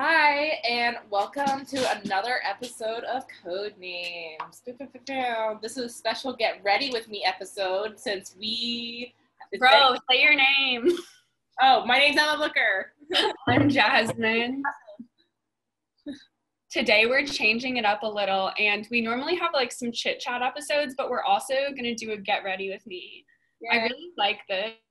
Hi, and welcome to another episode of Code Names. This is a special Get Ready With Me episode since we. Bro, say your name. Oh, my name's Emma Booker. I'm Jazmine. Today we're changing it up a little, and we normally have like some chit chat episodes, but we're also gonna do a Get Ready With Me. I really like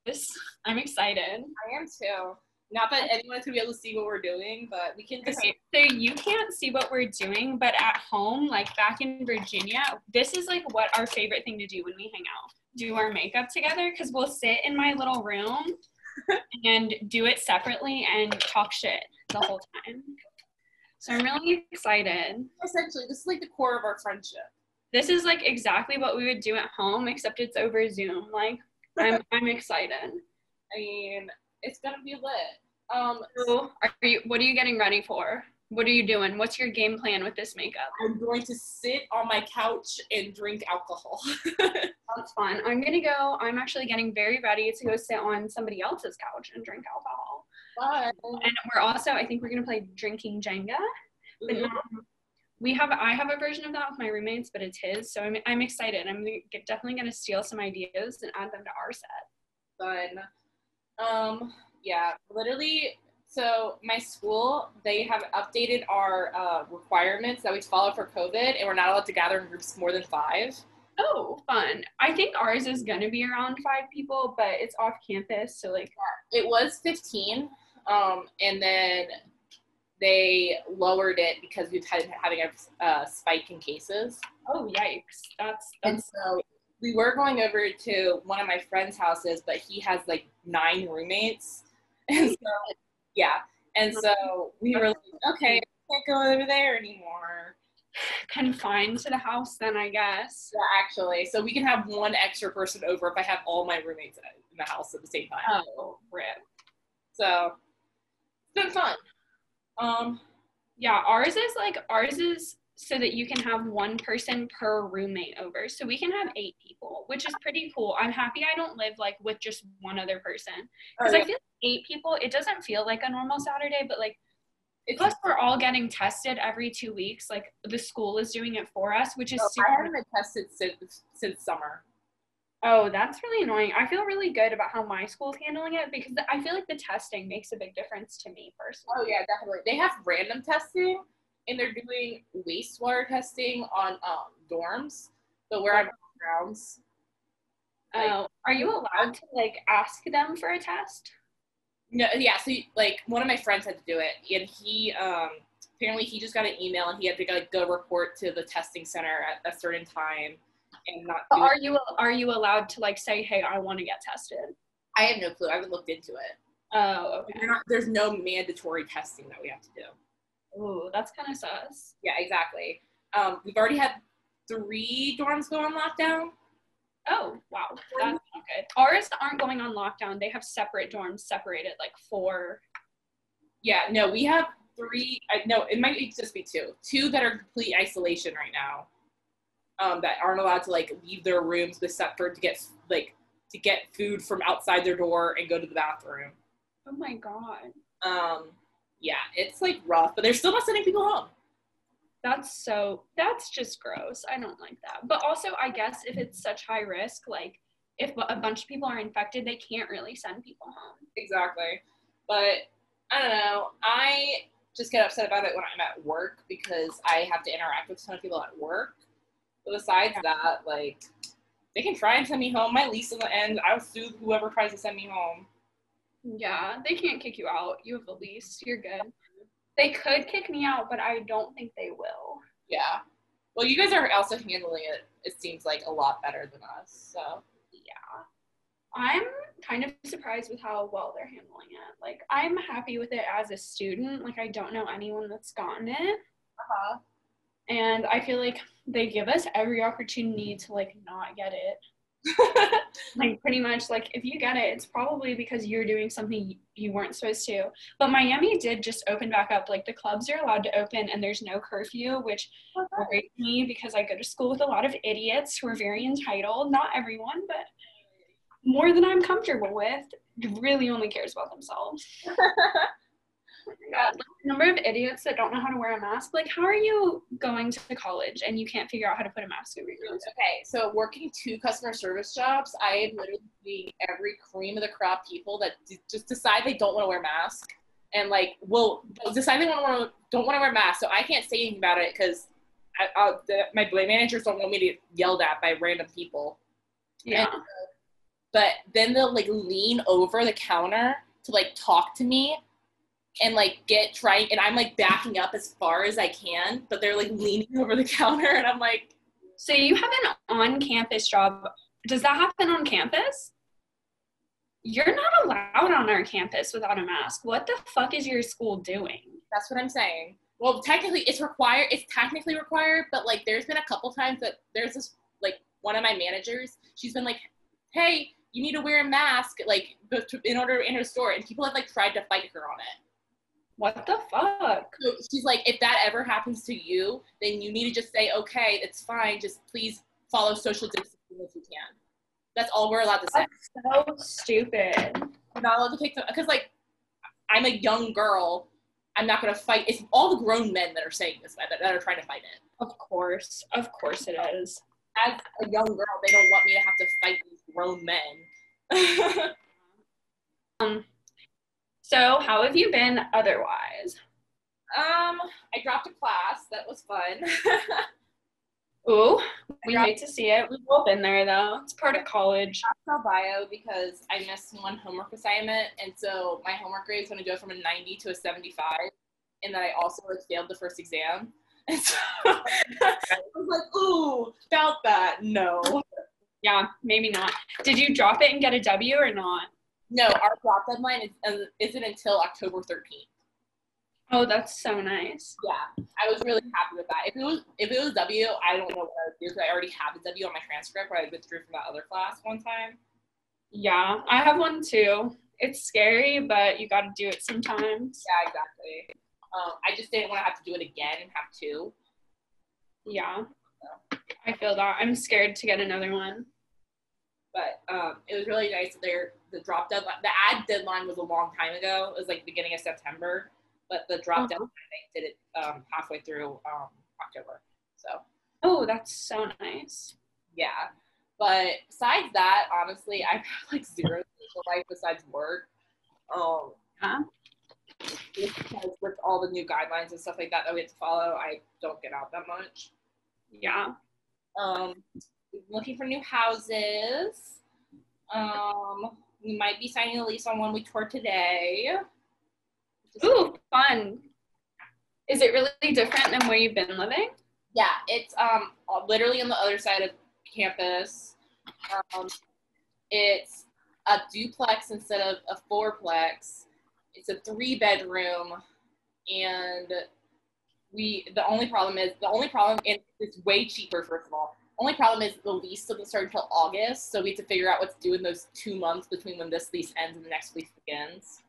this. I'm excited. I am too. Not that anyone's gonna be able to see what we're doing, but we can just. Okay, so you can't see what we're doing, but at home, like back in Virginia, this is like what our favorite thing to do when we hang out. Do our makeup together because we'll sit in my little room and do it separately and talk shit the whole time. So I'm really excited. Essentially, this is like the core of our friendship. This is like exactly what we would do at home, except it's over Zoom. Like I'm I'm excited. I mean, it's gonna be lit. Um, so are you what are you getting ready for? What are you doing? What's your game plan with this makeup? I'm going to sit on my couch and drink alcohol. That's fun. I'm gonna go. I'm actually getting very ready to go sit on somebody else's couch and drink alcohol. Fun. And we're also, I think we're gonna play drinking Jenga. But Ooh. not, we have, I have a version of that with my roommates, but it's his. So I'm, I'm excited. I'm definitely gonna steal some ideas and add them to our set. fun. Um, yeah, literally. So my school, they have updated our uh, requirements that we follow for COVID, and we're not allowed to gather in groups more than five. Oh, fun. I think ours is gonna be around five people, but it's off campus, so like It was 15, um, and then they lowered it because we've had having a uh, spike in cases. oh yikes. That's And that's so we were going over to one of my friend's houses, but he has like nine roommates. And so, yeah. And so we were like, okay, I can't go over there anymore. confined to the house then I guess. Yeah, actually. So we can have one extra person over if I have all my roommates in the house at the same time. Oh, rip. So it's been fun. Um, Yeah, ours is like ours is so that you can have one person per roommate over. So we can have eight people, which is pretty cool. I'm happy I don't live like with just one other person. Because oh, I feel like eight people, it doesn't feel like a normal Saturday, but like plus we're all getting tested every two weeks. Like the school is doing it for us, which is oh, so super I haven't been tested since since summer. Oh, that's really annoying. I feel really good about how my school's handling it because I feel like the testing makes a big difference to me personally. Oh yeah, definitely. They have random testing, and they're doing wastewater testing on um, dorms. So where I'm grounds. like- Oh, are you allowed to like ask them for a test? No, yeah. So like one of my friends had to do it, and he um, apparently he just got an email, and he had to like go report to the testing center at a certain time, and not. Do are it. you are you allowed to like say, hey, I want to get tested? I have no clue. I haven't looked into it. Oh, okay. Not, there's no mandatory testing that we have to do. Ooh, that's kind of sus. Yeah, exactly. Um, we've already had three dorms go on lockdown. Oh, wow, that's not good. Ours aren't going on lockdown. They have separate dorms, separated like four. Yeah, no, we have three. I, no, it might just be two. Two that are complete isolation right now. Um, that aren't allowed to like leave their rooms except for to get like to get food from outside their door and go to the bathroom. Oh my god, Um, yeah, it's like rough, but they're still not sending people home. that's so. That's just gross. I don't like that. But also, I guess if it's such high risk, like if a bunch of people are infected, they can't really send people home. Exactly. But I don't know. I just get upset about it when I'm at work because I have to interact with a ton of people at work. But besides that, like, they can try and send me home. My lease is the end. I'll sue whoever tries to send me home. Yeah, they can't kick you out. You have a lease. You're good. They could kick me out, but I don't think they will. Yeah. Well, you guys are also handling it, it seems like, a lot better than us. So, Yeah. I'm kind of surprised with how well they're handling it. Like, I'm happy with it as a student. Like, I don't know anyone that's gotten it. uh-huh. And I feel like they give us every opportunity to, like, not get it. Like, pretty much, like, if you get it, it's probably because you're doing something you weren't supposed to. But Miami did just open back up. Like, the clubs are allowed to open and there's no curfew, which oh, worries me because I go to school with a lot of idiots who are very entitled. Not everyone, but more than I'm comfortable with. Really only cares about themselves. God, number of idiots that don't know how to wear a mask. Like, how are you going to college and you can't figure out how to put a mask over your nose? Okay, so working two customer service jobs, I am literally seeing every cream of the crop people that d- just decide they don't want to wear masks and like will decide they want to don't want to wear masks. So I can't say anything about it because my managers don't want me to get yelled at by random people. Yeah. And, uh, but then they'll like lean over the counter to like talk to me and like get trying and I'm like backing up as far as I can, but they're like leaning over the counter and I'm like So you have an on campus job. Does that happen on campus? You're not allowed on our campus without a mask. What the fuck is your school doing? That's what I'm saying. Well, technically it's required it's technically required, but like there's been a couple times that there's this like one of my managers, she's been like, Hey, you need to wear a mask like in order to enter a store and people have like tried to fight her on it what the fuck? So she's like, if that ever happens to you, then you need to just say, okay, it's fine. Just please follow social distancing if you can. That's all we're allowed to say. That's so stupid. We're not allowed to take them because, like, I'm a young girl. I'm not going to fight. It's all the grown men that are saying this that, that are trying to fight it. Of course, of course it is. As a young girl, they don't want me to have to fight these grown men. um, so, how have you been otherwise? Um, I dropped a class. That was fun. Ooh, we hate to see it. We've all been there though. It's part of college. I bio because I missed one homework assignment, and so my homework grade is going to go from a 90 to a 75, and then I also like failed the first exam. And so I was like, ooh, about that. No. Yeah, maybe not. Did you drop it and get a W or not? No, our drop deadline is, uh, isn't until October 13th. Oh, that's so nice. Yeah, I was really happy with that. If it was if it was W, I don't know what I would do because I already have a W on my transcript, but I withdrew from that other class one time. Yeah, I have one too. It's scary, but you got to do it sometimes. Yeah, exactly. Um, I just didn't want to have to do it again and have two. Yeah, so. I feel that. I'm scared to get another one. But um, it was really nice. There, the drop deadline, the ad deadline was a long time ago. It was like beginning of September, but the drop uh-huh. deadline they did it um, halfway through um, October. So. Oh, that's so nice. Yeah, but besides that, honestly, I've like zero social life besides work. Um, huh? because with all the new guidelines and stuff like that that we have to follow, I don't get out that much. Yeah. Um, looking for new houses. Um, we might be signing a lease on one we toured today. Ooh, fun. Is it really different than where you've been living? Yeah, it's um literally on the other side of campus. Um, it's a duplex instead of a fourplex. It's a three bedroom, and we the only problem is the only problem and it's way cheaper first of all only problem is the lease doesn't start until August, so we have to figure out what to do in those two months between when this lease ends and the next lease begins.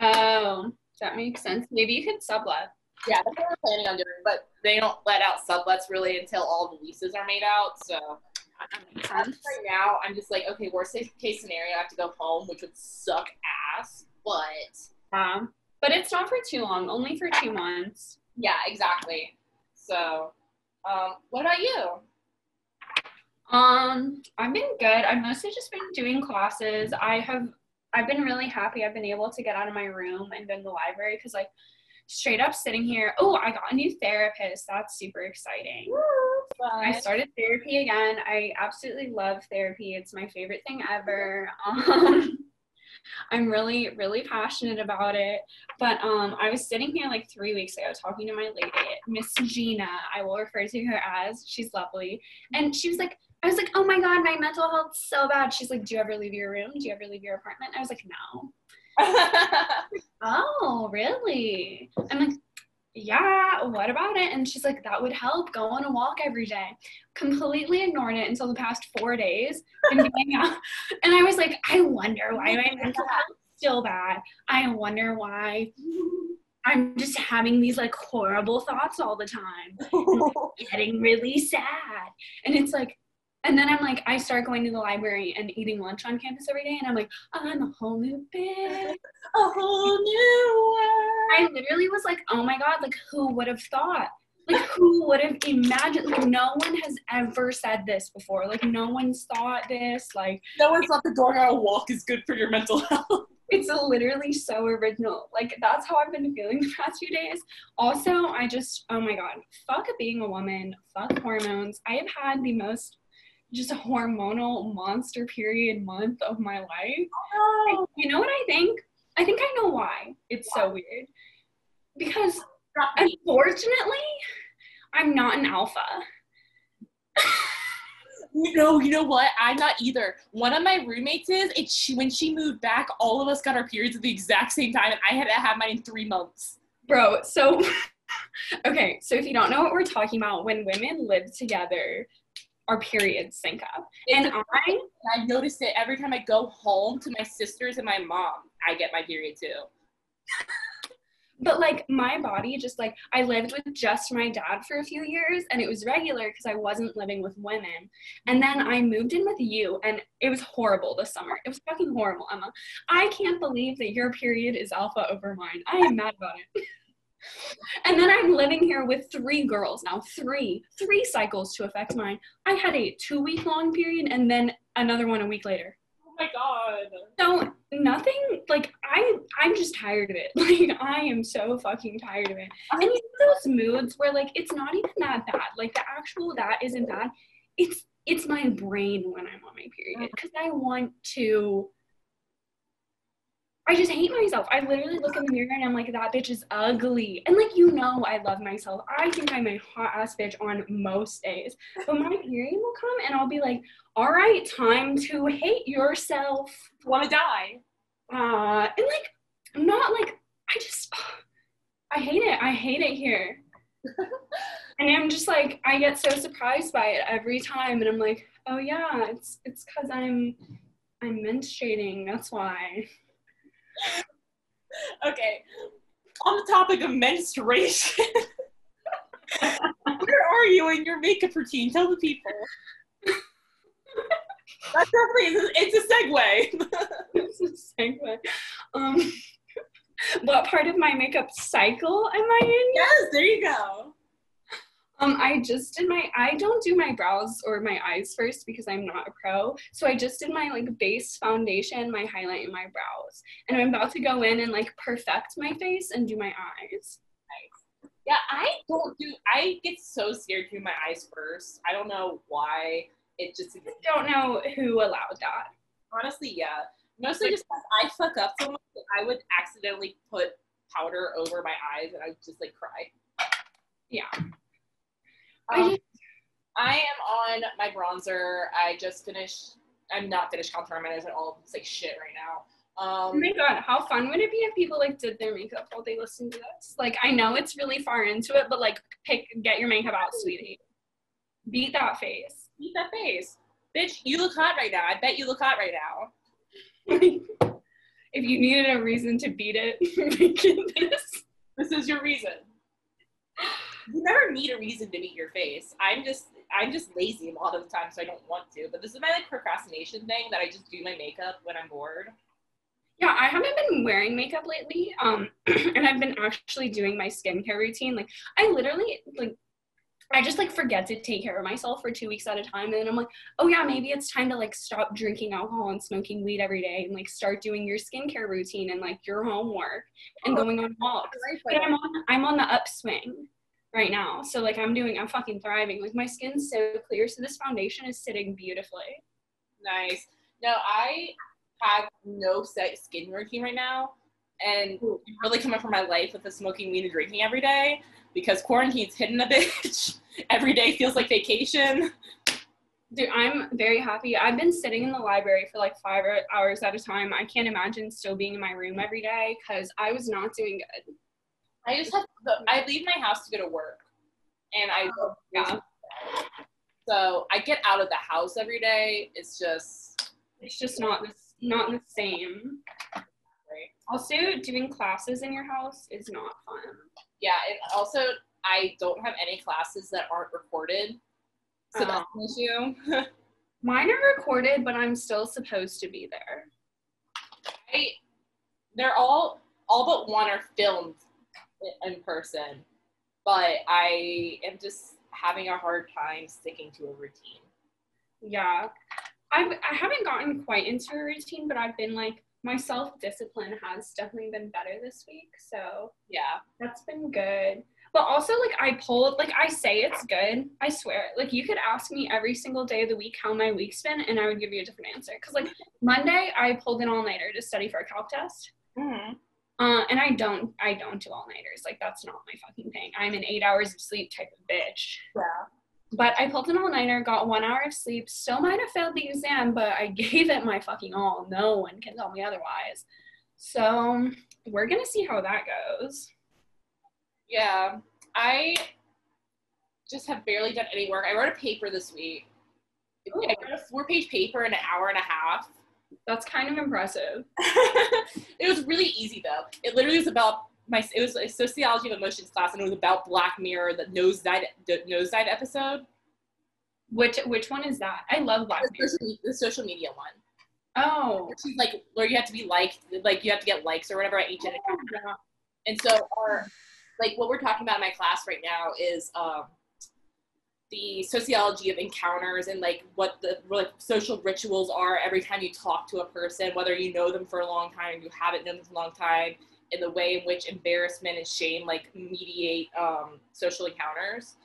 Oh, that makes sense. Maybe you could sublet. Yeah, that's what we're planning on doing, but they don't let out sublets really until all the leases are made out. So right now, I'm just like, okay, worst case scenario, I have to go home, which would suck ass, but um, but it's not for too long, only for two months. Yeah, exactly. So, um, what about you? Um, I've been good. I've mostly just been doing classes. I have I've been really happy I've been able to get out of my room and go to the library because like straight up sitting here, oh, I got a new therapist. That's super exciting. Woo, I started therapy again. I absolutely love therapy. It's my favorite thing ever. Um, I'm really, really passionate about it. But um, I was sitting here like three weeks ago talking to my lady, Miss Gina. I will refer to her as. She's lovely. And she was like, I was like, oh my God, my mental health's so bad. She's like, do you ever leave your room? Do you ever leave your apartment? I was like, no. oh, really? I'm like, yeah, what about it? And she's like, that would help. Go on a walk every day. Completely ignored it until the past four days. And, and I was like, I wonder why oh my mental health still bad. I wonder why I'm just having these like horrible thoughts all the time. getting really sad. And it's like, and then I'm like, I start going to the library and eating lunch on campus every day, and I'm like, I'm a whole new bitch, a whole new world. I literally was like, oh my god, like who would have thought? Like who would have imagined? Like no one has ever said this before. Like no one's thought this. Like no one thought that going on a walk is good for your mental health. It's literally so original. Like that's how I've been feeling the past few days. Also, I just oh my god, fuck being a woman, fuck hormones. I have had the most just a hormonal monster period month of my life. Oh. You know what I think? I think I know why. It's so weird. Because unfortunately, I'm not an alpha. no, you know what? I'm not either. One of my roommates is. It's she, when she moved back, all of us got our periods at the exact same time, and I had to have mine in three months. Bro, so okay, so if you don't know what we're talking about, when women live together, our periods sync up. and I I noticed it every time I go home to my sisters and my mom, I get my period too. but like my body just like I lived with just my dad for a few years and it was regular because I wasn't living with women. And then I moved in with you and it was horrible this summer. It was fucking horrible, Emma. I can't believe that your period is alpha over mine. I am mad about it. And then I'm living here with three girls now, three, three cycles to affect mine. I had a two week long period and then another one a week later. Oh my god. So nothing like I I'm just tired of it. Like I am so fucking tired of it. And you know those moods where like it's not even that bad. Like the actual that isn't bad. It's it's my brain when I'm on my period because I want to I just hate myself. I literally look in the mirror and I'm like, that bitch is ugly. And like, you know, I love myself. I think I'm a hot ass bitch on most days. But my period will come and I'll be like, all right, time to hate yourself. Want to die. Uh, and like, I'm not like, I just, I hate it. I hate it here. and I'm just like, I get so surprised by it every time. And I'm like, oh yeah, it's, it's cause I'm, I'm menstruating. That's why okay. On the topic of menstruation, where are you in your makeup routine? Tell the people. That's definitely it's a segue. it's a segue. Um, what part of my makeup cycle am I in? Yes, there you go. Um, I just did my, I don't do my brows or my eyes first because I'm not a pro. So I just did my like base foundation, my highlight, and my brows. And I'm about to go in and like perfect my face and do my eyes. Nice. Yeah, I don't do, I get so scared to do my eyes first. I don't know why. It just, I don't know who allowed that. Honestly, yeah. Mostly just because I fuck up so much that I would accidentally put powder over my eyes and I would just like cry. Yeah. Um, I am on my bronzer. I just finished. I'm not finished contouring my nose at all. It's like shit right now. Um, oh my god, how fun would it be if people like did their makeup while they listen to this? Like, I know it's really far into it, but like, pick, get your makeup out, sweetie. Beat that face. Beat that face, bitch. You look hot right now. I bet you look hot right now. if you needed a reason to beat it, make it this. This is your reason you never need a reason to meet your face. I'm just I'm just lazy a lot of the time, so I don't want to. But this is my like procrastination thing that I just do my makeup when I'm bored. Yeah, I haven't been wearing makeup lately. Um, and I've been actually doing my skincare routine. Like I literally like I just like forget to take care of myself for two weeks at a time. And then I'm like, oh yeah, maybe it's time to like stop drinking alcohol and smoking weed every day and like start doing your skincare routine and like your homework and oh, going on walks. But I'm on I'm on the upswing right now. So like I'm doing, I'm fucking thriving. Like my skin's so clear. So this foundation is sitting beautifully. Nice. No, I have no set skin routine right now. And Ooh. really coming from my life with the smoking weed and drinking every day because quarantine's hitting a bitch. every day feels like vacation. Dude, I'm very happy. I've been sitting in the library for like five hours at a time. I can't imagine still being in my room every day because I was not doing good. I just have to, I leave my house to go to work, and I oh, yeah. So I get out of the house every day. It's just it's just not the, not the same. Right. Also, doing classes in your house is not fun. Yeah, and also I don't have any classes that aren't recorded, so that's oh. an issue. Mine are recorded, but I'm still supposed to be there. I, they're all all but one are filmed in person, but I am just having a hard time sticking to a routine. Yeah. I've, I haven't gotten quite into a routine, but I've been like, my self discipline has definitely been better this week. So Yeah. that's been good. But also, like, I pulled, like, I say it's good. I swear. Like, you could ask me every single day of the week how my week's been, and I would give you a different answer. Because, like, Monday, I pulled an all nighter to study for a calc test. Mm-hmm. Uh, and I don't, I don't do all nighters. Like, that's not my fucking thing. I'm an eight hours of sleep type of bitch. Yeah. But I pulled an all nighter, got one hour of sleep, still might have failed the exam, but I gave it my fucking all. No one can tell me otherwise. So we're gonna see how that goes. Yeah. I just have barely done any work. I wrote a paper this week. I wrote a four page paper in an hour and a half. That's kind of impressive. it was really easy though. It literally was about my. It was a sociology of emotions class, and it was about Black Mirror, the nosedive, the nosedive episode, Which which one is that? I love Black the Mirror. social, the social media one. Oh. Which is like where you have to be liked, like you have to get likes or whatever at each end. Yeah. And so our like what we're talking about in my class right now is um the sociology of encounters and like what the like social rituals are every time you talk to a person, whether you know them for a long time or you haven't known them for a long time, and the way in which embarrassment and shame like mediate um, social encounters.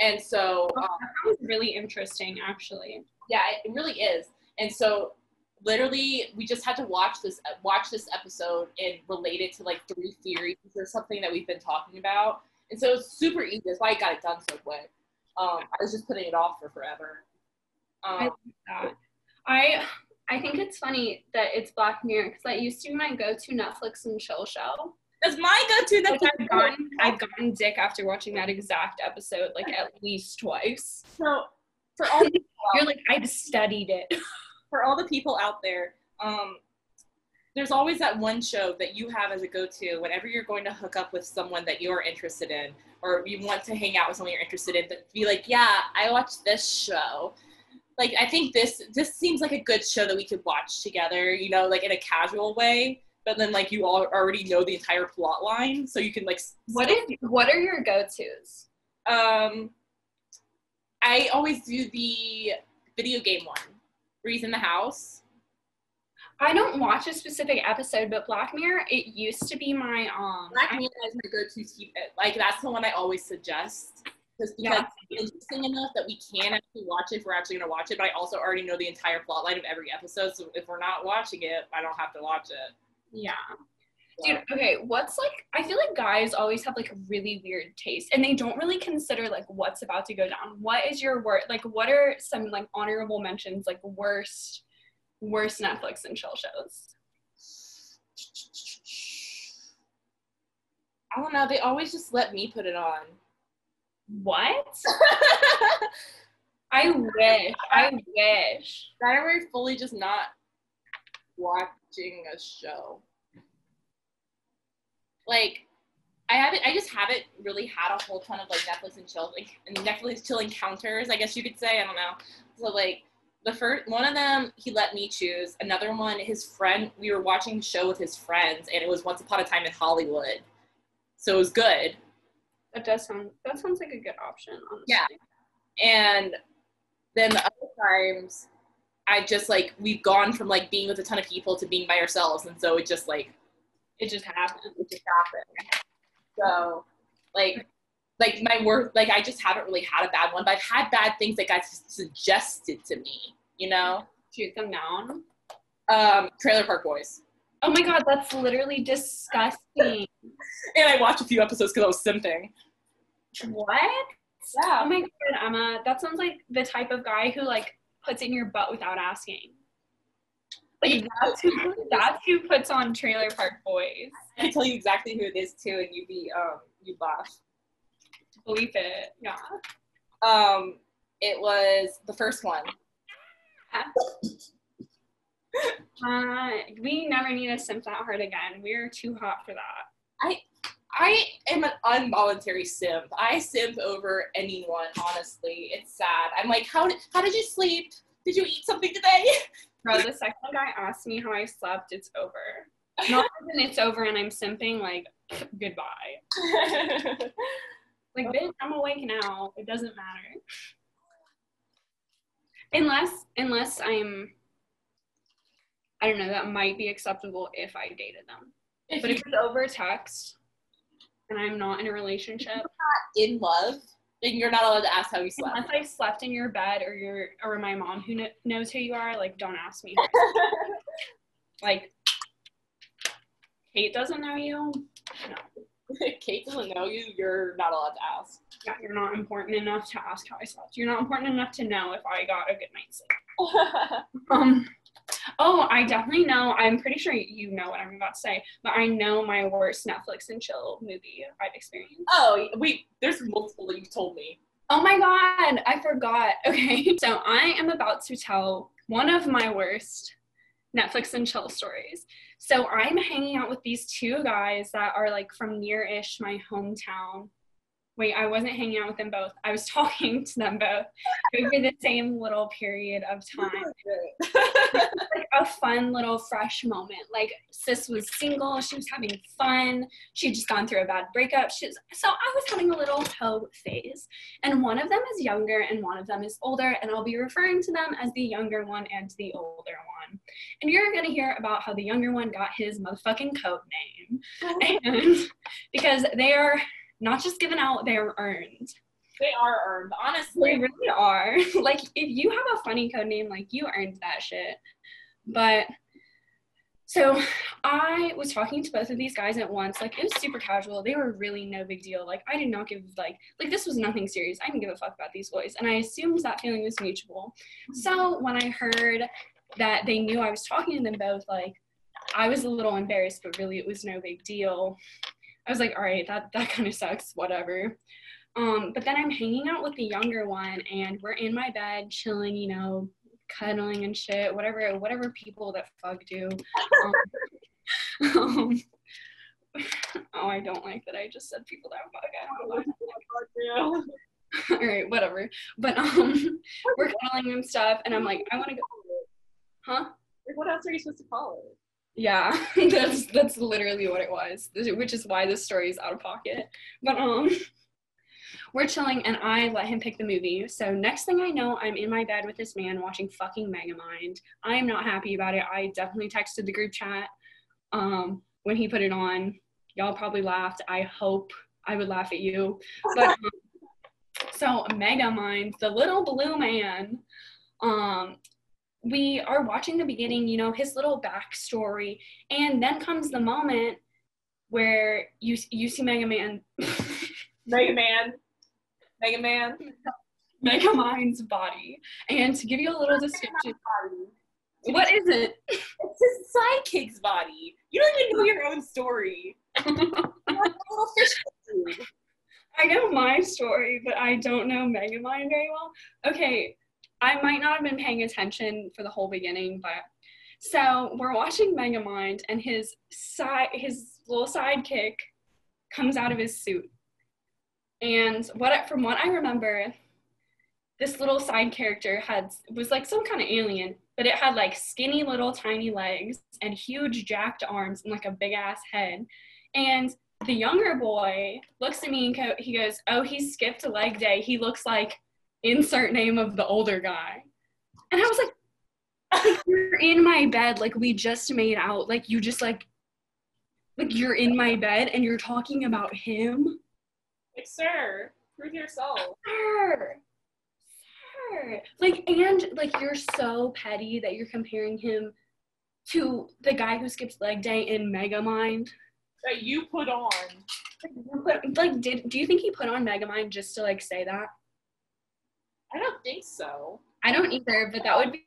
And so um, That was really interesting, actually. yeah it really is and so literally we just had to watch this watch this episode and relate it to like three theories or something that we've been talking about and so it's super easy that's why i got it done so quick um, i was just putting it off for forever um, that. I I think it's funny that it's Black Mirror because that used to be my go-to Netflix and chill show. that's my go-to Like that's I've gotten I've gotten dick after watching that exact episode like at least twice. so for all You're like I've studied it. for all the people out there um, there's always that one show that you have as a go-to whenever you're going to hook up with someone that you're interested in or you want to hang out with someone you're interested in but be like yeah i watched this show like i think this this seems like a good show that we could watch together you know like in a casual way but then like you all already know the entire plot line so you can like What is what are your go-tos? um i always do the video game one breeze in the house I don't watch a specific episode, but Black Mirror, it used to be my um Black Mirror is my go-to TV. Like that's the one I always suggest, just because Yeah. it's interesting enough that we can actually watch it if we're actually gonna watch it. But I also already know the entire plot line of every episode, so if we're not watching it, I don't have to watch it. yeah. Dude, okay, what's like I feel like guys always have like a really weird taste and they don't really consider like what's about to go down. What is your word like what are some like honorable mentions like worst worst Netflix and chill shows? I don't know. They always just let me put it on. What? I wish. I wish. Why are we fully just not watching a show? Like, I haven't. I just haven't really had a whole ton of like Netflix and chill, like Netflix chill encounters. I guess you could say. I don't know. So like the first one of them, he let me choose. Another one, his friend. We were watching the show with his friends, and it was Once Upon a Time in Hollywood. So it was good. That does sound that sounds like a good option, honestly. Yeah. And then the other times, I just like we've gone from like being with a ton of people to being by ourselves, and so it just like It just happened. it just happened. So, like, like my work, like I just haven't really had a bad one, but I've had bad things that got suggested to me. You know, Shoot them down. um, Trailer Park Boys, Oh my god, that's literally disgusting. and I watched a few episodes because I was simping. what? Yeah. Oh my god, Emma, that sounds like the type of guy who like puts in your butt without asking. Like that's who that's who puts on Trailer Park Boys. I can tell you exactly who it is too, and you'd be um you laugh. Believe it. Yeah. Um, it was the first one. Uh, we never need to simp that hard again. We're too hot for that. I I am an involuntary simp. I simp over anyone, honestly. It's sad. I'm like, how did how did you sleep? Did you eat something today? Bro, the second guy asked me how I slept, it's over. Not even it's over and I'm simping, like goodbye. Like, bitch, I'm awake now. It doesn't matter. Unless, unless I'm, I don't know, that might be acceptable if I dated them. if But you're if it's over text and I'm not in a relationship, not in love, then you're not allowed to ask how you slept. unless I slept in your bed or your or my mom who kn- knows who you are, like, don't ask me. like, Kate doesn't know you. Kate doesn't know you, you're not allowed to ask. Yeah, you're not important enough to ask how I slept. You're not important enough to know if I got a good night's sleep. Um, oh, I definitely know. I'm pretty sure you know what I'm about to say, but I know my worst Netflix and chill movie I've experienced. oh, wait, there's multiple that you've told me. Oh my god, I forgot. Okay, so I am about to tell one of my worst Netflix and chill stories. So I'm hanging out with these two guys that are like from near-ish my hometown. Wait, I wasn't hanging out with them both. I was talking to them both over the same little period of time. like a fun little fresh moment. Like sis was single, she was having fun. She'd just gone through a bad breakup. She's so I was having a little hoe phase. And one of them is younger and one of them is older, and I'll be referring to them as the younger one and the older one. And you're gonna hear about how the younger one got his motherfucking code name. And because they are not just given out, they are earned. they are earned, honestly. They really are. like if you have a funny code name, like you earned that shit. But so I was talking to both of these guys at once. Like it was super casual. They were really no big deal. Like I did not give like like this was nothing serious. I didn't give a fuck about these boys. And I assumed that feeling was mutual. So when I heard that they knew I was talking to them both, like I was a little embarrassed, but really it was no big deal. I was like, all right, that that kind of sucks, whatever. Um, but then I'm hanging out with the younger one, and we're in my bed, chilling, you know, cuddling and shit, whatever, whatever people that fuck do. Um, um, oh, I don't like that. I just said people that fuck. I don't know. All right, whatever. But um, we're cuddling and stuff, and I'm like, I want to go, huh? Like, what else are you supposed to call it? Yeah, that's that's literally what it was, which is why this story is out of pocket. But um, we're chilling, and I let him pick the movie. So next thing I know, I'm in my bed with this man watching fucking Megamind. I am not happy about it. I definitely texted the group chat um when he put it on. Y'all probably laughed. I hope I would laugh at you. But um, so Megamind, the little blue man, um, we are watching the beginning, you know, his little backstory, and then comes the moment where you you see Mega Man, Mega Man. Mega Man. Mega Mind's body, and to give you a little description, what is it? It's his sidekick's body. You don't even know your own story. You're like a little fish dude. I know my story, but I don't know Mega Megamind very well. Okay, I might not have been paying attention for the whole beginning, but so we're watching Megamind, and his side, his little sidekick, comes out of his suit, and what from what I remember, this little side character had was like some kind of alien, but it had like skinny little tiny legs and huge jacked arms and like a big ass head, and the younger boy looks at me and co- he goes, "Oh, he skipped a leg day. He looks like insert name of the older guy." And I was like, like, "You're in my bed. Like we just made out. Like you just like, like you're in my bed and you're talking about him." Like, sir, prove yourself. Sir, sir. Like and like you're so petty that you're comparing him to the guy who skips leg day in Megamind. That you put on. But like, did do you think he put on Megamind just to like say that? I don't think so. I don't either, but that would be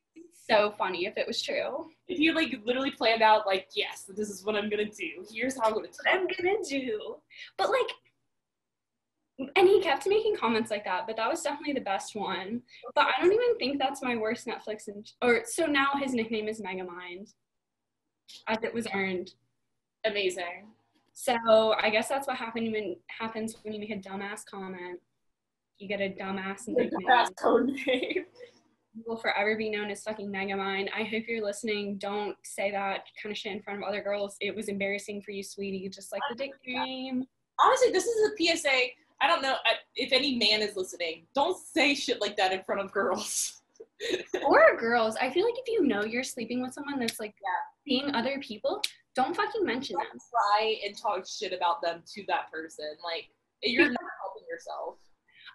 so funny if it was true. If you like literally planned out, like, yes, this is what I'm gonna do. Here's how I'm gonna What I'm gonna do. But like, and he kept making comments like that, but that was definitely the best one. But I don't even think that's my worst Netflix and or so now his nickname is Megamind, as it was earned. Amazing. So I guess that's what happened when happens when you make a dumbass comment. You get a dumbass nickname. That's code name. You will forever be known as fucking Megamind. I hope you're listening. Don't say that kind of shit in front of other girls. It was embarrassing for you, sweetie, just like the dick oh game. Honestly, this is a PSA. I don't know uh, if any man is listening. Don't say shit like that in front of girls. Or girls. I feel like if you know you're sleeping with someone that's like seeing other people, don't fucking mention Don't them. try and talk shit about them to that person. Like you're not helping yourself.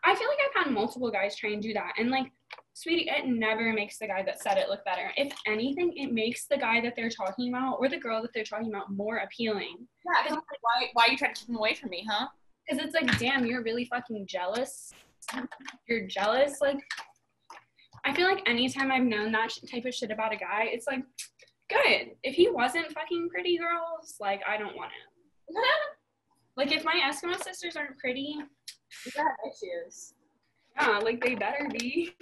I feel like I've had multiple guys try and do that. And like, sweetie, it never makes the guy that said it look better. If anything, it makes the guy that they're talking about or the girl that they're talking about more appealing. Yeah, like, why why are you trying to keep them away from me, huh? Because it's like, damn, you're really fucking jealous. You're jealous. Like, I feel like anytime I've known that sh- type of shit about a guy, it's like, good. If he wasn't fucking pretty girls, like, I don't want him. Like, if my Eskimo sisters aren't pretty, Issues. yeah, like they better be.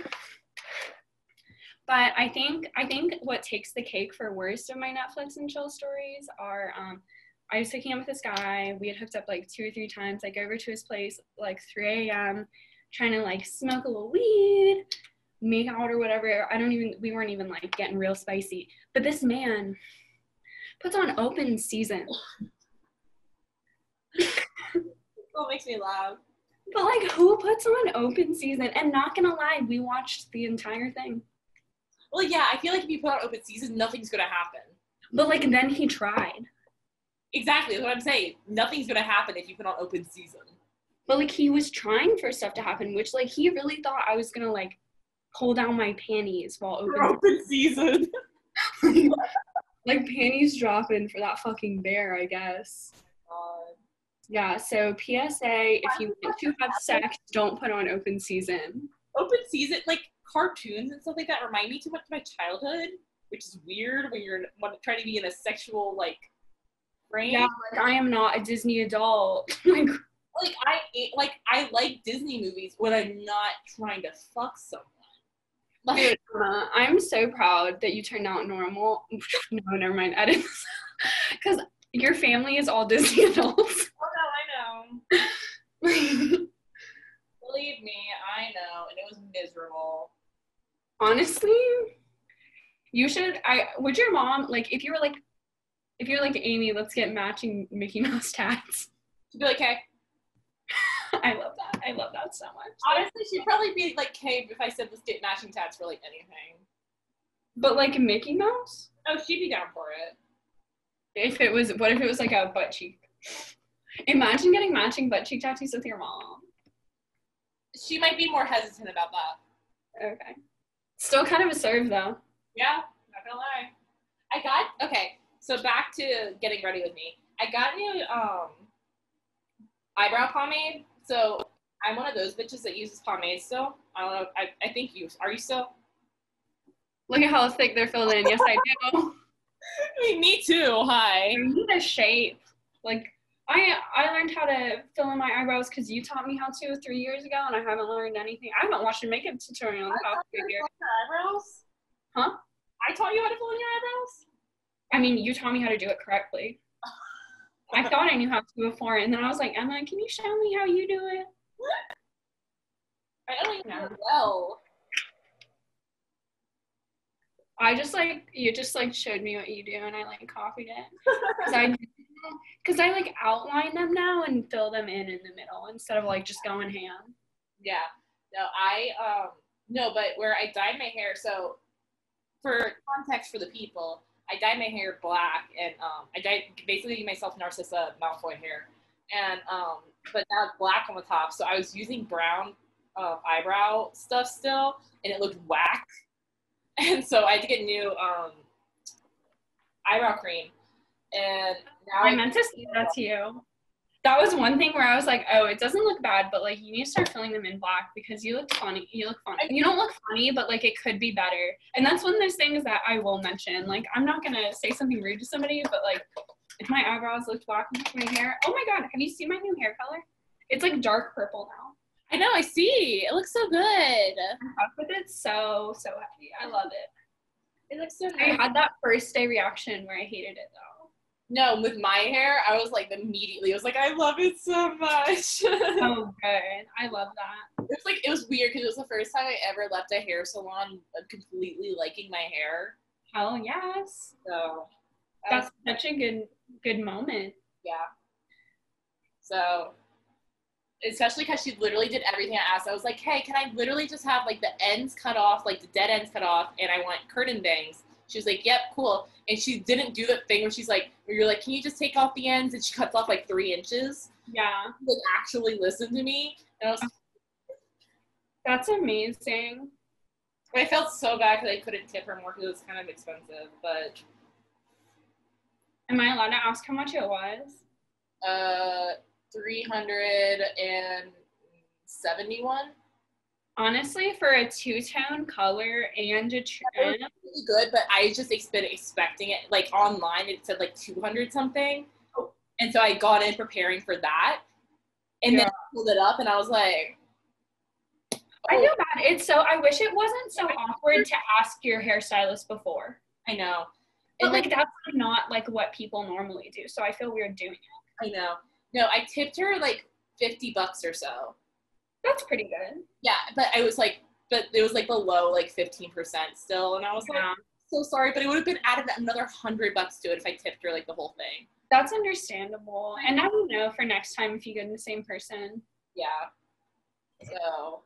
But I think I think what takes the cake for worst of my Netflix and chill stories are um, I was hooking up with this guy. We had hooked up like two or three times. I go over to his place like 3 a.m. trying to like smoke a little weed, make out or whatever. I don't even we weren't even like getting real spicy. But this man puts on open season. What makes me laugh? But like who puts on open season? And not gonna lie, we watched the entire thing. Well, yeah, I feel like if you put on open season, nothing's gonna happen. But like then he tried. Exactly, that's what I'm saying. Nothing's gonna happen if you put on open season. But like he was trying for stuff to happen, which like he really thought I was gonna like pull down my panties while open open season. like panties dropping for that fucking bear, I guess. Yeah, so PSA if you want to have sex, don't put on open season. Open season, like cartoons and stuff like that, remind me too much of my childhood, which is weird when you're trying to be in a sexual like frame. Yeah, like I am not a Disney adult. like Like I like I like Disney movies when I'm not trying to fuck someone. Like uh, I'm so proud that you turned out normal. no, never mind. Edit because your family is all Disney adults. Oh no, I know. Believe me, I know, and it was miserable. Honestly, you should. I would your mom like if you were like if you're like Amy, let's get matching Mickey Mouse tats. To be like, hey, I love that. I love that so much. honestly, she'd probably be like, hey, if I said let's get matching tats for like anything. But like Mickey Mouse, Oh, she'd be down for it. if it was, what if it was like a butt cheek? Imagine getting matching butt cheek tattoos with your mom. She might be more hesitant about that. Okay. Still kind of a serve though. Yeah, not gonna lie. I got okay. So back to getting ready with me. I got new um eyebrow pomade. So I'm one of those bitches that uses pomade still. I don't know. I, I think you are you still? Look at how thick they're filled in. Yes, I do. I mean, me too. Hi. I need a shape. Like I I learned how to fill in my eyebrows because you taught me how to three years ago, and I haven't learned anything. I haven't watched a makeup tutorial in the past three years. eyebrows? Huh? I taught you how to fill in your eyebrows. I mean, you taught me how to do it correctly. I thought I knew how to before, and then I was like, Emma, can you show me how you do it? I don't even know well. I just like you just like showed me what you do, and I like copied it because I because I like outline them now and fill them in in the middle instead of like just going ham. Yeah. No, I um no, but where I dyed my hair, so for context for the people, I dyed my hair black and um I dyed basically myself Narcissa Malfoy hair. And um but now black on the top. So I was using brown um, eyebrow stuff still and it looked whack. And so I had to get new um eyebrow cream. And now I meant to say that to you. That was one thing where I was like, oh, it doesn't look bad, but like you need to start filling them in black because you look funny. You look funny. You don't look funny, but like it could be better. And that's one of those things that I will mention. Like I'm not gonna say something rude to somebody, but like if my eyebrows looked black my hair, oh my god, have you seen my new hair color? It's like dark purple now. I know, I see. It looks so good. I'm up with it so so happy. I love it. It looks so I had that first day reaction where I hated it though. No, with my hair, I was like immediately. I was like, I love it so much. Oh, good. I love that. was like it was weird because it was the first time I ever left a hair salon uh, completely liking my hair. Hell yes. So That's such a good good moment. yeah. So especially because she literally did everything I asked. I was like, hey, can I literally just have like the ends cut off, like the dead ends cut off, and I want curtain bangs? She was like, yep, cool. And she didn't do that thing where she's like, where you're like, can you just take off the ends? And she cuts off like three inches. Yeah. Like actually listen to me. And I was That's amazing. I felt so bad because I couldn't tip her more because it was kind of expensive. But Am I allowed to ask how much it was? uh, three hundred and seventy-one. Honestly, for a two-tone color and a trim, Really good, but I just been expecting it. Like online, it said like two hundred something, oh. and so I got in preparing for that, and then I pulled it up, and I was like, I oh, feel bad. It's so I wish it wasn't so awkward to ask your hairstylist before. I know. But And like that's not like what people normally do. So I feel weird doing it. I know. No, I tipped her like fifty bucks or so. That's pretty good. Yeah, but I was like, but it was like below like fifteen percent still, and I was like, so sorry, but it would have been added another hundred bucks to it if I tipped her like the whole thing. That's understandable. And now we know for next time if you get in the same person. Yeah. So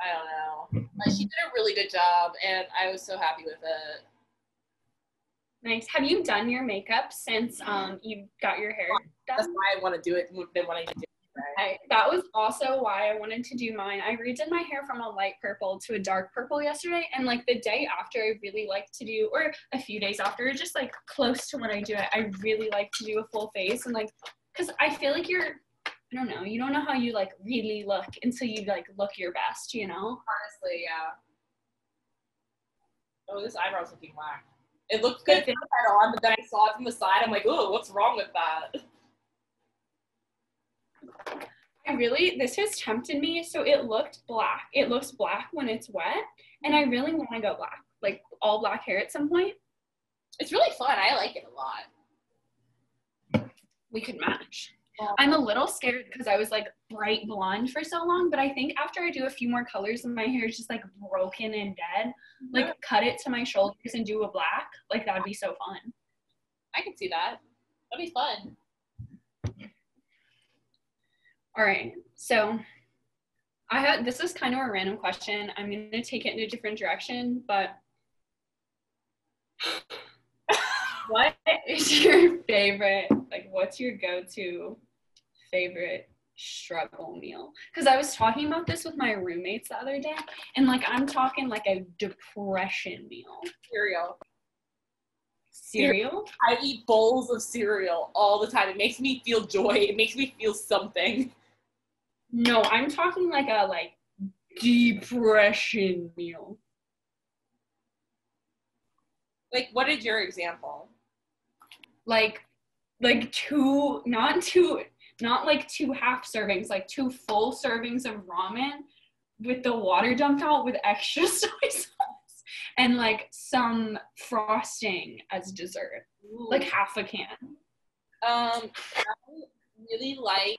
I don't know. But she did a really good job, and I was so happy with it. Nice. Have you done your makeup since um you got your hair done? That's why I want to do it. than wanting I do it. Right? I, that was also why I wanted to do mine. I redid my hair from a light purple to a dark purple yesterday, and like the day after, I really like to do, or a few days after, just like close to when I do it, I really like to do a full face and like, cause I feel like you're, I don't know, you don't know how you like really look until you like look your best, you know? Honestly, yeah. Oh, this eyebrow's looking whack. It looked good from the head on, but then I saw it from the side. I'm like, oh, what's wrong with that? I really, this has tempted me. So it looked black. It looks black when it's wet, and I really want to go black, like all black hair at some point. It's really fun. I like it a lot. We could match. Yeah. I'm a little scared because I was like bright blonde for so long, but I think after I do a few more colors and my hair is just like broken and dead, like cut it to my shoulders and do a black, like that'd be so fun. I can see that. That'd be fun. All right, so I had this is kind of a random question. I'm gonna take it in a different direction, but what is your favorite? Like, what's your go-to favorite struggle meal? Because I was talking about this with my roommates the other day, and like I'm talking like a depression meal. Cereal. Cereal. I eat bowls of cereal all the time. It makes me feel joy. It makes me feel something. No, I'm talking like a like depression meal. Like, what is your example? like like two not two not like two half servings like two full servings of ramen with the water dumped out with extra soy sauce and like some frosting as dessert like half a can Um, I really like.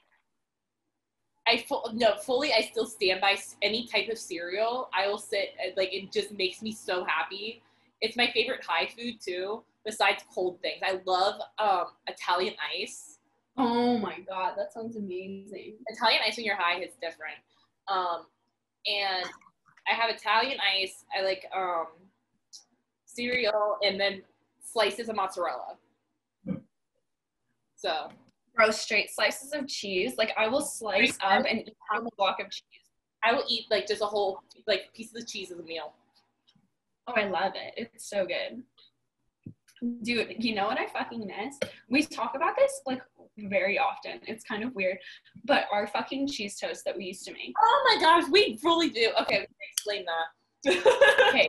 I full no fully. I still stand by any type of cereal. I will sit like it just makes me so happy. It's my favorite high food too. Besides cold things, I love um Italian ice. oh my god that sounds amazing Italian ice when you're high is different. Um, and I have Italian ice. I like um cereal and then slices of mozzarella. So bro straight slices of cheese like i will slice up and eat half a block of cheese I will eat like just a whole like piece of the cheese as a meal. Oh, I love it. It's so good. Dude, you know what I fucking miss? We talk about this like very often. It's kind of weird. But our fucking cheese toast that we used to make. Oh my gosh, we really do. Okay, we can explain that. Okay.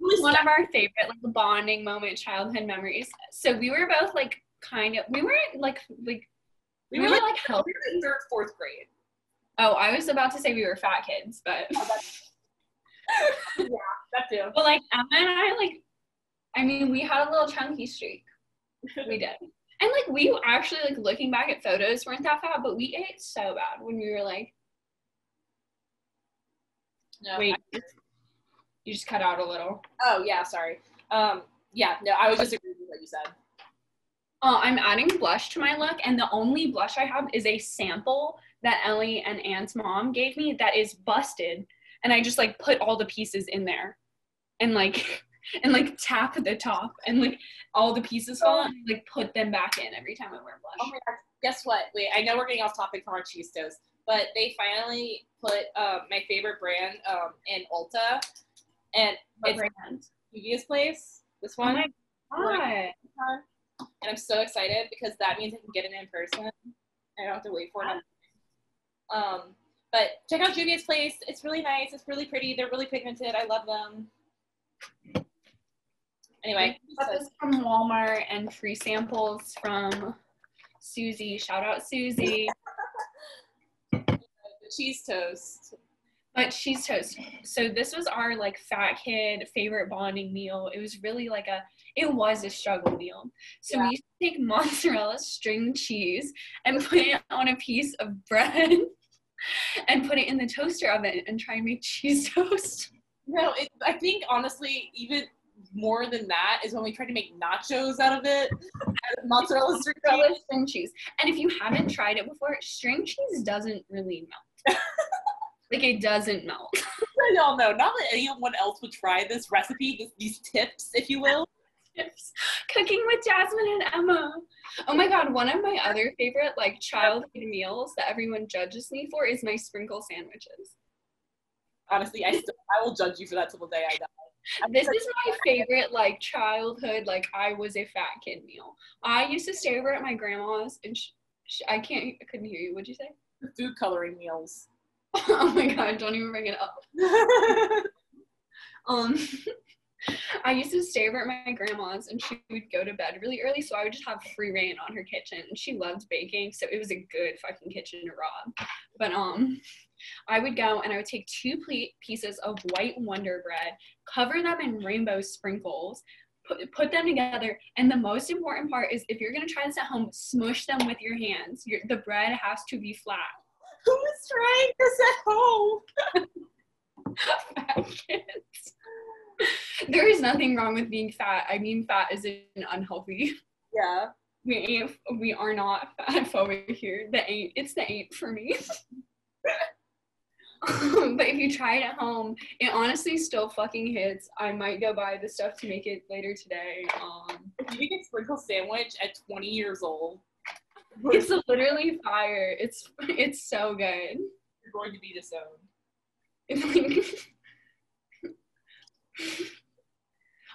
One of our favorite like bonding moment childhood memories. So we were both like kind of we weren't like like we we were were like healthy. we were in third, fourth grade. Oh, I was about to say we were fat kids, but Yeah, That too. but like Emma and I like I mean we had a little chunky streak. we did. And like we actually like looking back at photos weren't that fat, but we ate so bad when we were like No, wait I- you just cut out a little. oh yeah, sorry. Um, yeah, no, I was just agreeing with what you said. Uh, I'm adding blush to my look, and the only blush I have is a sample that Ellie and Anne's mom gave me that is busted, and I just like put all the pieces in there, and like and like tap the top, and like all the pieces fall, and like put them back in every time I wear blush. Oh my god, guess what? Wait, I know we're getting off topic from our cheese but they finally put um, my favorite brand um, in Ulta, and What it's brand? Juvia's Place. This Oh one. my god! And I'm so excited because that means I can get it in person. I don't have to wait for it. Um, but check out Juvia's Place. It's really nice. It's really pretty. They're really pigmented. I love them. Anyway, Got this from Walmart and free samples from Susie. Shout out Susie. the cheese toast. But cheese toast. So this was our like fat kid favorite bonding meal. It was really like a it was a struggle meal. So Yeah. we used to take mozzarella string cheese and put it on a piece of bread and put it in the toaster oven and try and make cheese toast. No, it, I think honestly, even more than that is when we try to make nachos out of it. Mozzarella string cheese. String cheese. And if you haven't tried it before, string cheese doesn't really melt. like it doesn't melt. Y'all know, not that anyone else would try this recipe, this, these tips, if you will. Cooking with Jazmine and Emma. Oh my god, one of my other favorite like childhood meals that everyone judges me for is my sprinkle sandwiches. Honestly, I still, I will judge you for that till the day I die. I'm This is my favorite like childhood like I was a fat kid meal. I used to stay over at my grandma's and sh- sh- I can't I couldn't hear you. What'd you say? food coloring meals. oh my god, don't even bring it up. Um, I used to stay over at my grandma's and she would go to bed really early, so I would just have free rein on her kitchen. And she loved baking, so it was a good fucking kitchen to rob. But um, I would go and I would take two ple- pieces of white Wonder Bread, cover them in rainbow sprinkles. Put, put them together and the most important part is if you're going to try this at home smush them with your hands your, the bread has to be flat Who is trying this at home? fat kids. There is nothing wrong with being fat. I mean, fat isn't unhealthy. Yeah. We ain't. We are not fat over here. The ain't. It's the ain't for me. but if you try it at home, it honestly still fucking hits. I might go buy the stuff to make it later today. Um, If you make a sprinkle sandwich at 20 years old, it's literally fire. It's it's so good. you're going to be disowned.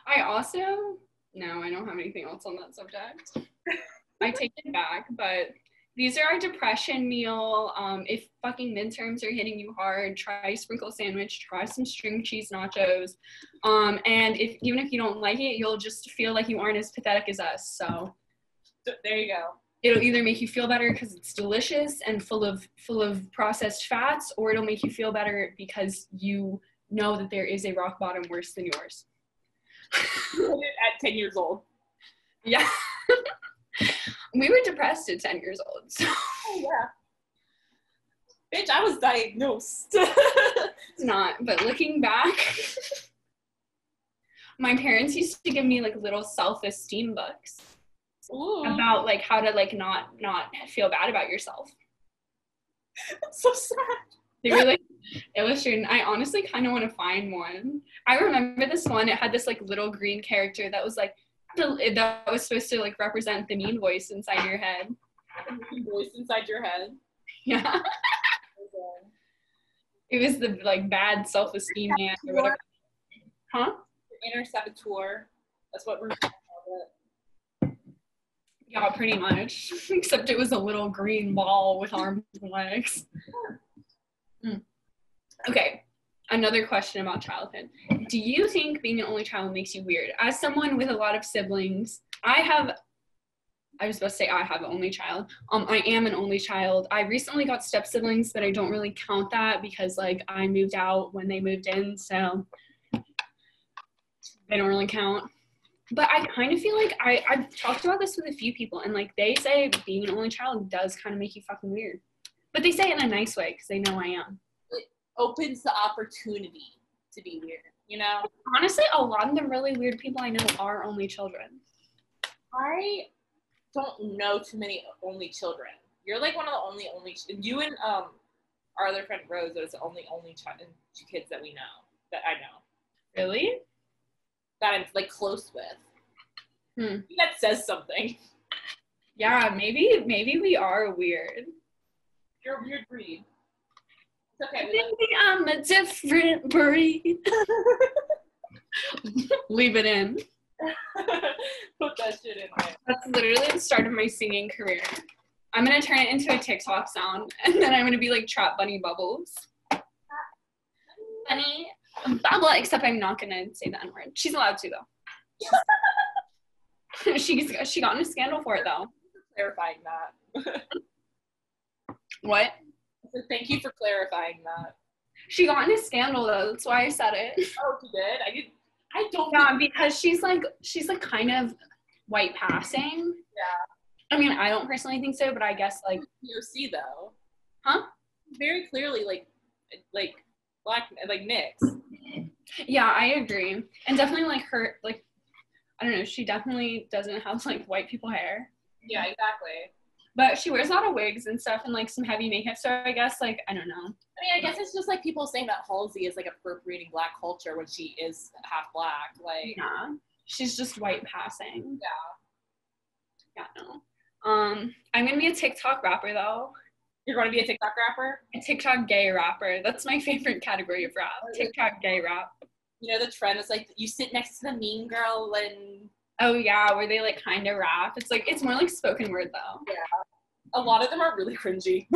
I also no, I don't have anything else on that subject. I take it back, but these are our depression meal. Um, if fucking midterms are hitting you hard, try sprinkle sandwich, try some string cheese nachos. Um, and if even if you don't like it, you'll just feel like you aren't as pathetic as us. So So, there you go. it'll either make you feel better because it's delicious and full of full of processed fats or it'll make you feel better because you know that there is a rock bottom worse than yours at 10 years old. yeah we were depressed at 10 years old so Oh, yeah. Bitch, I was diagnosed. it's not but looking back my parents used to give me like little self-esteem books Ooh, about like how to like not not feel bad about yourself that's so sad. They were like illustrated. I honestly kind of want to find one. I remember this one. It had this like little green character that was like the, that was supposed to like represent the mean voice inside your head. Voice inside your head. Yeah, it was the like bad self esteem man or whatever. Huh? Inner saboteur. That's what we're. Yeah, pretty much. Except it was a little green ball with arms and legs. Okay, another question about childhood. Do you think being an only child makes you weird? As someone with a lot of siblings, I have. I was about to say I have an only child. Um, I am an only child. I recently got step siblings, but I don't really count that because like I moved out when they moved in, so they don't really count. But I kind of feel like I, I've talked about this with a few people, and like they say being an only child does kind of make you fucking weird. But they say it in a nice way because they know I am. Opens the opportunity to be weird, you know? Honestly, a lot of the really weird people I know are only children. I don't know too many only children. You're like one of the only only you and um our other friend Rose is the only only child kids that we know that I know Really? that I'm like close with. Hmm. That says something. Yeah, maybe maybe we are weird. You're a weird breed. Okay. Maybe I'm a different breed. Leave it in. Put that shit in there. That's literally the start of my singing career. I'm gonna turn it into a TikTok sound, and then I'm gonna be like Trap Bunny Bubbles. Bunny Bubble, except I'm not gonna say the N word. She's allowed to though. She's she got in a scandal for it though. Clarifying that. What? So thank you for clarifying that. She got in a scandal though. That's why I said it. Oh, you did? I did. I don't. Yeah, because she's like she's like kind of white passing. Yeah. I mean, I don't personally think so, but I guess like POC though. Huh? Very clearly, like, like black, like mixed. yeah, I agree. And definitely like her like I don't know, she definitely doesn't have like white people hair. Yeah, exactly. But she wears a lot of wigs and stuff and like some heavy makeup, so I guess like I don't know. I mean, I guess it's just like people saying that Halsey is like appropriating black culture when she is half black. Like, Yeah. She's just white passing. yeah. Yeah, no. Um, I'm gonna be a TikTok rapper though. You're going to be a TikTok rapper? A TikTok gay rapper. That's my favorite category of rap. TikTok gay rap. You know, the trend is like you sit next to the mean girl and Oh yeah, where they like kind of rap. It's like it's more like spoken word though. Yeah. A lot of them are really cringy.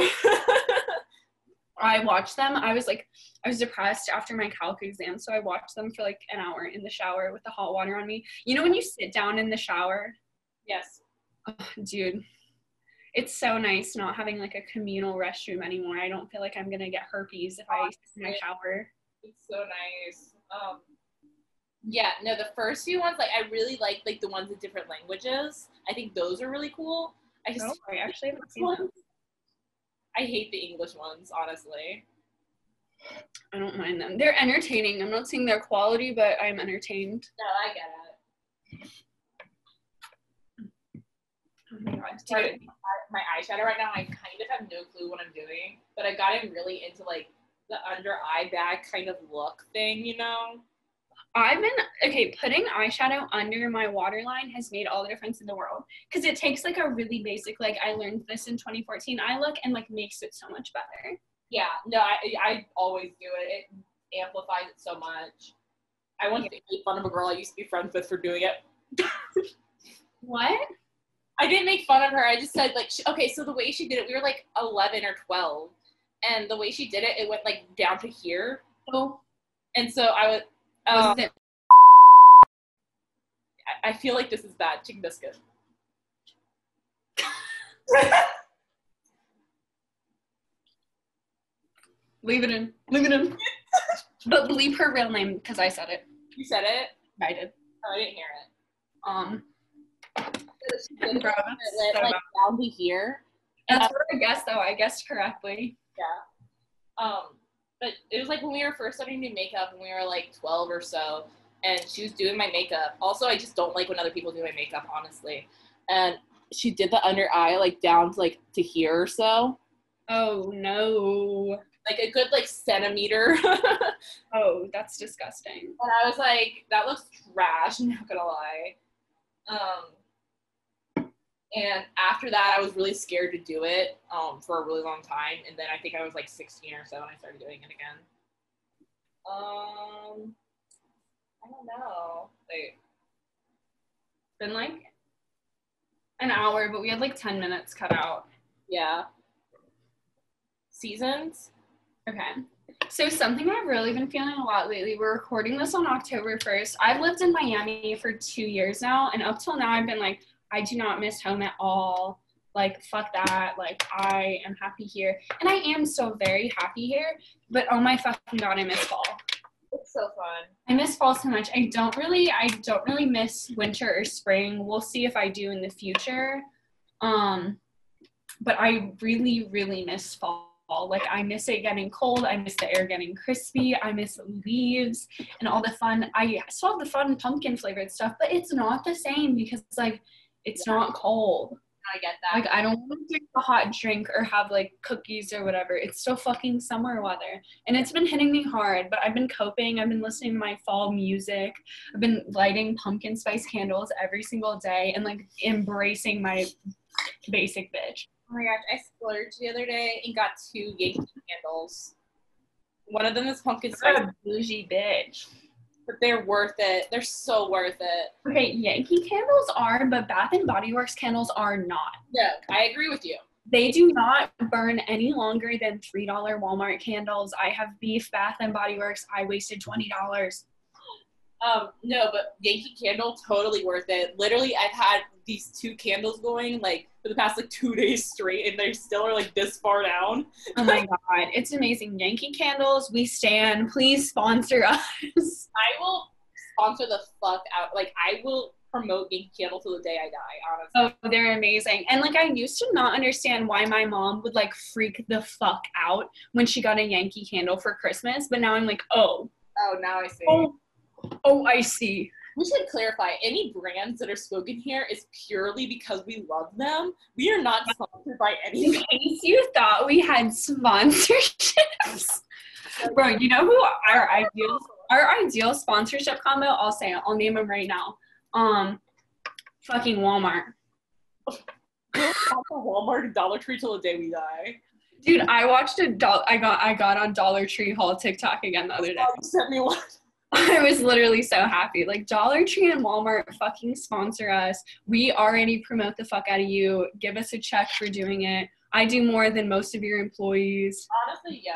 I watched them. I was like, I was depressed after my calc exam, so I watched them for like an hour in the shower with the hot water on me. You know when you sit down in the shower, yes. Ugh, dude, it's so nice not having like a communal restroom anymore. I don't feel like I'm gonna get herpes if I sit in my shower. It's so nice. Um, yeah, no, the first few ones, like I really like like the ones in different languages. I think those are really cool. I just Oh, I actually haven't seen them. I hate the English ones, honestly. I don't mind them. They're entertaining. I'm not saying they're quality, but I'm entertained. No, I get it. Oh my god, dude. My eyeshadow right now, I kind of have no clue what I'm doing, but I've gotten really into like the under eye bag kind of look thing, you know? I've been okay. Putting eyeshadow under my waterline has made all the difference in the world because it takes like a really basic, like I learned this in 2014 eye look and like makes it so much better. Yeah, no, I I always do it. It amplifies it so much. I once made fun of a girl I used to be friends with for doing it. What? I didn't make fun of her. I just said like, she, okay, so the way she did it, we were like 11 or 12, and the way she did it, it went like down to here, Oh, and so I was. Was it? I- I feel like this is bad. Chicken biscuit. Leave it in. Leave it in. but bleep her real name because I said it. You said it. I did. Oh, I didn't hear it. Um, She did it, Bro, it that's went so like down to here. that's what I guessed though. I guessed correctly. Yeah. Um, but it was like when we were first starting to do makeup and we were like 12 or so, and she was doing my makeup. Also, I just don't like when other people do my makeup, honestly. And she did the under eye like down to like to here or so, Oh no. like a good like centimeter. Oh, that's disgusting. And I was like, that looks trash. I'm not gonna lie. Um, and after that, I was really scared to do it um, for a really long time. And then I think I was like 16 or so when I started doing it again. Um, I don't know. Wait, Been like an hour, but we had like 10 minutes cut out. yeah. Seasons? Okay. So something I've really been feeling a lot lately. We're recording this on October 1st. I've lived in Miami for two years now, and up till now I've been like, I do not miss home at all. Like, fuck that. Like, I am happy here. And I am so very happy here, but oh my fucking god, I miss fall. It's so fun. I miss fall so much. I don't really I don't really miss winter or spring. We'll see if I do in the future. Um but I really, really miss fall. Like I miss it getting cold. I miss the air getting crispy. I miss leaves and all the fun. I still have the fun pumpkin flavored stuff, but it's not the same because like it's not cold. I get that. Like I don't want to drink a hot drink or have like cookies or whatever. It's still fucking summer weather. And it's been hitting me hard, but I've been coping. I've been listening to my fall music. I've been lighting pumpkin spice candles every single day and like embracing my basic bitch. Oh my gosh, I splurged the other day and got two Yankee candles. One of them is pumpkin spice, a bougie bitch. But they're worth it. They're so worth it. Okay, Yankee candles are, but Bath and Body Works candles are not. Yeah, I agree with you. They do not burn any longer than $3 Walmart candles. I have beef Bath and Body Works. I wasted $20. Um, no, but Yankee Candle totally worth it. Literally, I've had these two candles going like for the past like two days straight, and they still are like this far down. Oh my god, it's amazing. Yankee candles, we stand. Please sponsor us. I will sponsor the fuck out. Like I will promote Yankee Candle till the day I die. Honestly. Oh, they're amazing. And like I used to not understand why my mom would like freak the fuck out when she got a Yankee candle for Christmas, but now I'm like, oh, Oh, now I see. oh, oh, I see. We should clarify any brands that are spoken here is purely because we love them. We are not sponsored by In any. case you thought we had sponsorships, bro, you know who our ideal our ideal sponsorship combo? I'll say it. I'll name them right now. Um, fucking Walmart. Walmart and Dollar Tree till the day we die. Dude, I watched a doll. I got I got on Dollar Tree haul TikTok again the other day. Oh, you sent me one. I was literally so happy. Like Dollar Tree and Walmart fucking sponsor us. We already promote the fuck out of you. Give us a check for doing it. I do more than most of your employees. Honestly, yeah.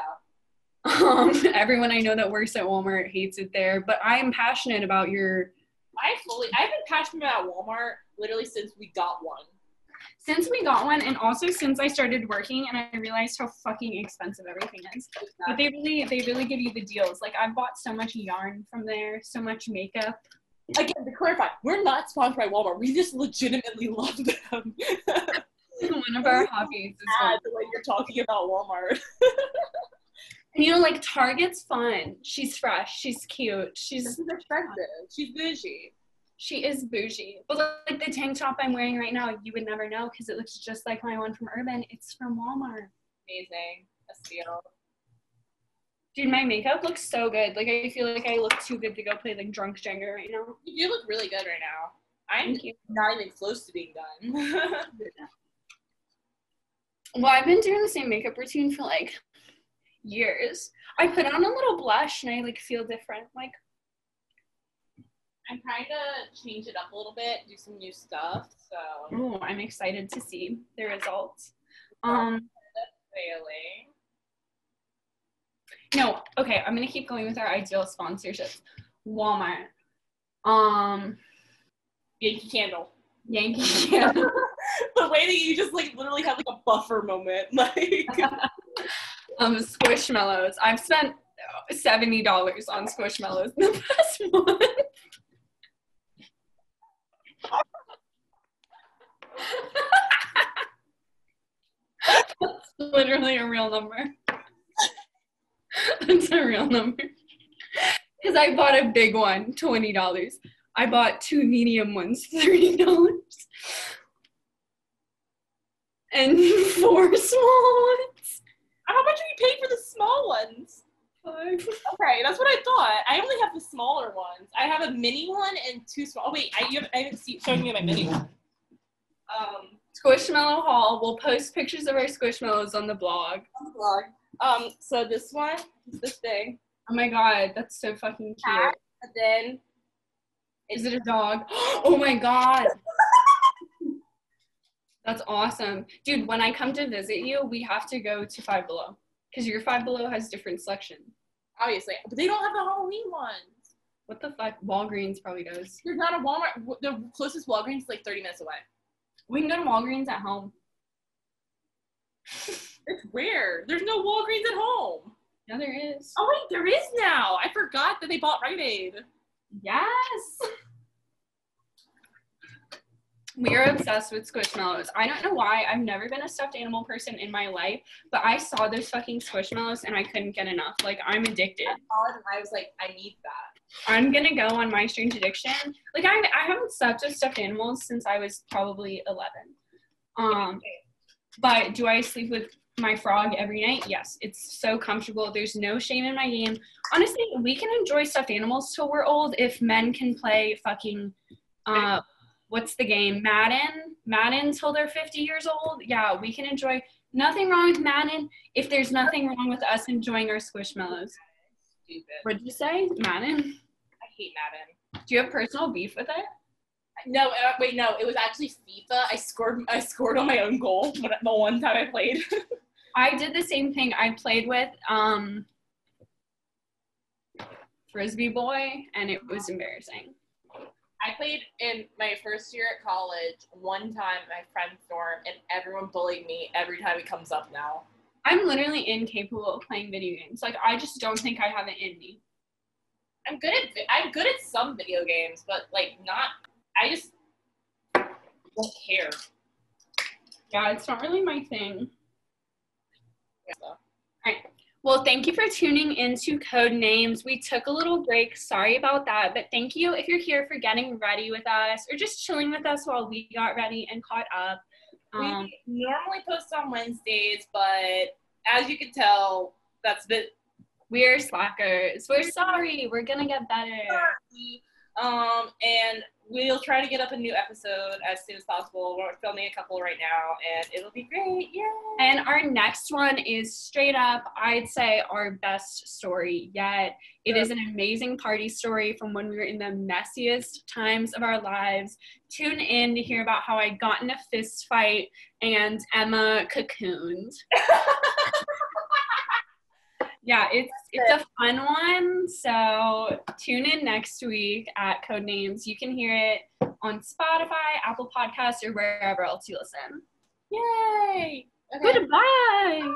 Um, everyone I know that works at Walmart hates it there, but I am passionate about your. I fully. I've been passionate about Walmart literally since we got one. Since we got one, and also since I started working, and I realized how fucking expensive everything is. But they really, they really give you the deals. Like I've bought so much yarn from there, so much makeup. Again, to clarify, we're not sponsored by Walmart. We just legitimately love them. One of our hobbies is the way you're talking about Walmart. And you know, like Target's fun. She's fresh. She's cute. She's This is expensive. She's bougie. She is bougie. But like the tank top I'm wearing right now, you would never know because it looks just like my one from Urban. It's from Walmart. Amazing. A steal. Dude, my makeup looks so good. Like I feel like I look too good to go play like drunk Jenga right now. You look really good right now. I'm not even close to being done. Well, I've been doing the same makeup routine for like years. I put on a little blush and I like feel different. Like I'm trying to change it up a little bit, do some new stuff. So oh, I'm excited to see the results. Um failing. No, okay, I'm gonna keep going with our ideal sponsorships. Walmart, um, Yankee Candle. Yankee Candle, the way that you just like literally have like a buffer moment, like um, Squishmallows. I've spent seventy dollars on Squishmallows in the past month. That's literally a real number. That's a real number. Because I bought a big one, twenty dollars. I bought two medium ones, thirty dollars, and four small ones. how much do you pay for the small ones? Five. Okay, that's what I thought. I only have the smaller ones. I have a mini one and two small. Oh wait, I, you have, I haven't seen, shown you my mini one. Squishmallow haul. We'll post pictures of our squishmallows on the blog. on the blog. Um, so this one is this thing, Oh my god, that's so fucking cute. Cat. and then Is it a dog? Oh my god. That's awesome. Dude, when I come to visit you, we have to go to Five Below. Because your Five Below has different selection. obviously, but they don't have the Halloween ones. What the fuck? Walgreens probably does. There's not a Walmart. The closest Walgreens is like 30 minutes away. We can go to Walgreens at home. It's weird. There's no Walgreens at home. No, there is. Oh wait, there is now. I forgot that they bought Rite Aid. Yes. We are obsessed with Squishmallows. I don't know why. I've never been a stuffed animal person in my life, but I saw those fucking Squishmallows and I couldn't get enough. Like I'm addicted. I was like, I need that. I'm gonna go on my strange addiction. Like I, I haven't slept with stuffed animals since I was probably 11. Um, but do I sleep with my frog every night? Yes, it's so comfortable. There's no shame in my game. Honestly, we can enjoy stuffed animals till we're old if men can play fucking uh what's the game? Madden? Madden till they're 50 years old? Yeah, we can enjoy nothing wrong with Madden if there's nothing wrong with us enjoying our squishmallows. Stupid. What did you say? Madden? I hate Madden. Do you have personal beef with it? No, uh, wait, no. It was actually FIFA. I scored. I scored on my own goal when, the one time I played. I did the same thing. I played with um, Frisbee Boy, and it was embarrassing. I played in my first year at college one time my friend Storm, and everyone bullied me every time he comes up now. I'm literally incapable of playing video games. Like I just don't think I have it in me. I'm good at I'm good at some video games, but like not. I just don't care. Yeah, it's not really my thing. Yeah, so. All right. Well, thank you for tuning into Code Names. We took a little break. Sorry about that. But thank you if you're here for getting ready with us or just chilling with us while we got ready and caught up. Um, we normally post on Wednesdays, but as you can tell, that's the we're slackers. We're sorry. We're gonna get better. Um, and we'll try to get up a new episode as soon as possible. We're filming a couple right now, and it'll be great. Yeah. And our next one is straight up, I'd say, our best story yet. It is an amazing party story from when we were in the messiest times of our lives. Tune in to hear about how I got in a fist fight and Emma cocooned. yeah, it's it's a fun one. So tune in next week at Codenames. You can hear it on Spotify, Apple Podcasts, or wherever else you listen. Yay! Okay. Goodbye. Bye.